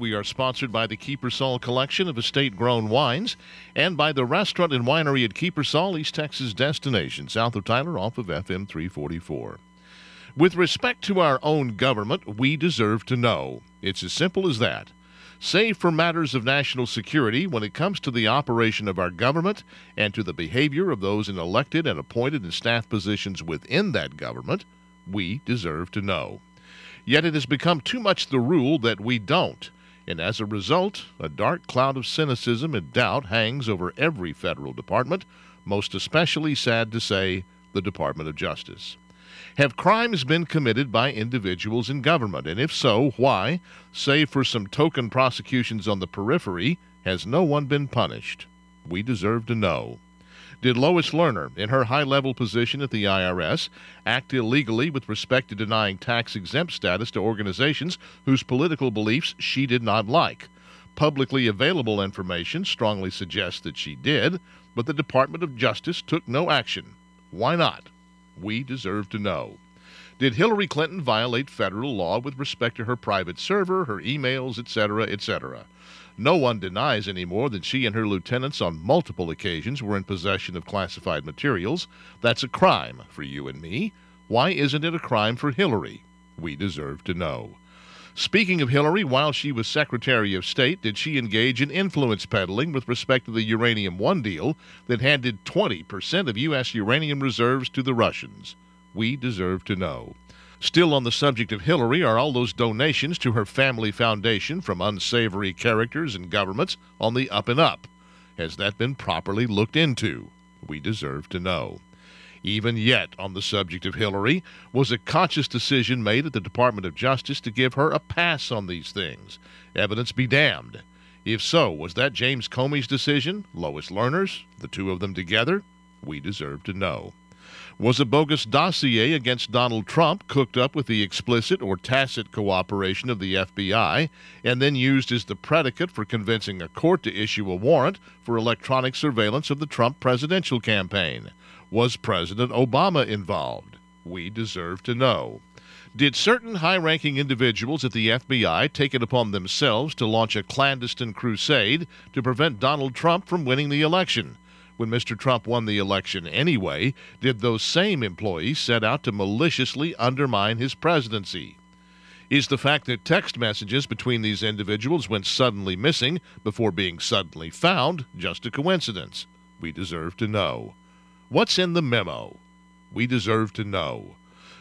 We are sponsored by the Kiepersol Collection of estate grown wines and by the restaurant and winery at Kiepersol, East Texas destination, south of Tyler, off of FM 344. With respect to our own government, we deserve to know. It's as simple as that. Save for matters of national security, when it comes to the operation of our government and to the behavior of those in elected and appointed and staff positions within that government, we deserve to know. Yet it has become too much the rule that we don't and as a result, a dark cloud of cynicism and doubt hangs over every federal department, most especially sad to say, the Department of Justice. Have crimes been committed by individuals in government? And if so, why, save for some token prosecutions on the periphery, has no one been punished? We deserve to know. Did Lois Lerner, in her high level position at the IRS, act illegally with respect to denying tax exempt status to organizations whose political beliefs she did not like? Publicly available information strongly suggests that she did, but the Department of Justice took no action. Why not? We deserve to know. Did Hillary Clinton violate federal law with respect to her private server, her emails, etc., etc.? No one denies anymore that she and her lieutenants on multiple occasions were in possession of classified materials. That's a crime for you and me. Why isn't it a crime for Hillary? We deserve to know. Speaking of Hillary, while she was Secretary of State, did she engage in influence peddling with respect to the Uranium One deal that handed 20% of U.S. uranium reserves to the Russians? We deserve to know. Still on the subject of Hillary are all those donations to her family foundation from unsavory characters and governments on the up and up. Has that been properly looked into? We deserve to know. Even yet, on the subject of Hillary, was a conscious decision made at the Department of Justice to give her a pass on these things? Evidence be damned. If so, was that James Comey's decision? Lois Lerner's? The two of them together? We deserve to know. Was a bogus dossier against Donald Trump cooked up with the explicit or tacit cooperation of the FBI and then used as the predicate for convincing a court to issue a warrant for electronic surveillance of the Trump presidential campaign? Was President Obama involved? We deserve to know. Did certain high ranking individuals at the FBI take it upon themselves to launch a clandestine crusade to prevent Donald Trump from winning the election? When Mr. Trump won the election anyway, did those same employees set out to maliciously undermine his presidency? Is the fact that text messages between these individuals went suddenly missing before being suddenly found just a coincidence? We deserve to know. What's in the memo? We deserve to know.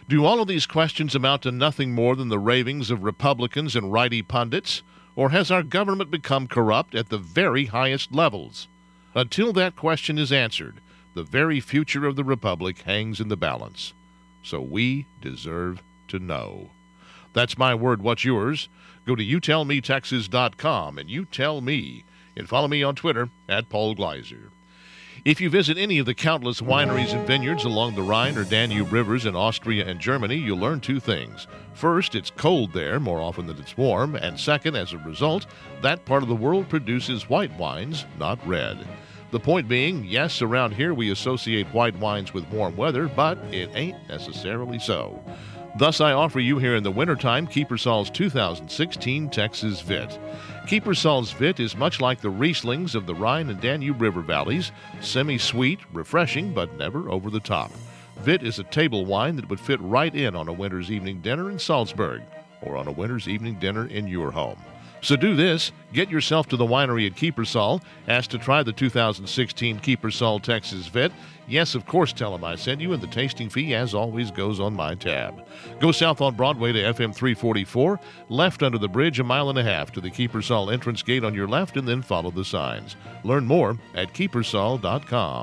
Do all of these questions amount to nothing more than the ravings of Republicans and righty pundits? Or has our government become corrupt at the very highest levels? Until that question is answered, the very future of the Republic hangs in the balance. So we deserve to know. That's my word. What's yours? Go to youtellmetexas.com and you tell me. And follow me on Twitter at Paul Gleiser. If you visit any of the countless wineries and vineyards along the Rhine or Danube rivers in Austria and Germany, you'll learn two things. First, it's cold there more often than it's warm, and second, as a result, that part of the world produces white wines, not red. The point being, yes, around here we associate white wines with warm weather, but it ain't necessarily so. Thus, I offer you here in the wintertime Kiepersol's 2016 Texas Vit. Kiepersol's Vit is much like the Rieslings of the Rhine and Danube River valleys, semi sweet, refreshing, but never over the top. Vit is a table wine that would fit right in on a winter's evening dinner in Salzburg or on a winter's evening dinner in your home. So do this get yourself to the winery at Kiepersol, ask to try the 2016 Kiepersol Texas Vit. Yes, of course, tell them I sent you, and the tasting fee, as always, goes on my tab. Go south on Broadway to FM 344, left under the bridge a mile and a half to the Kiepersol entrance gate on your left, and then follow the signs. Learn more at kiepersol.com.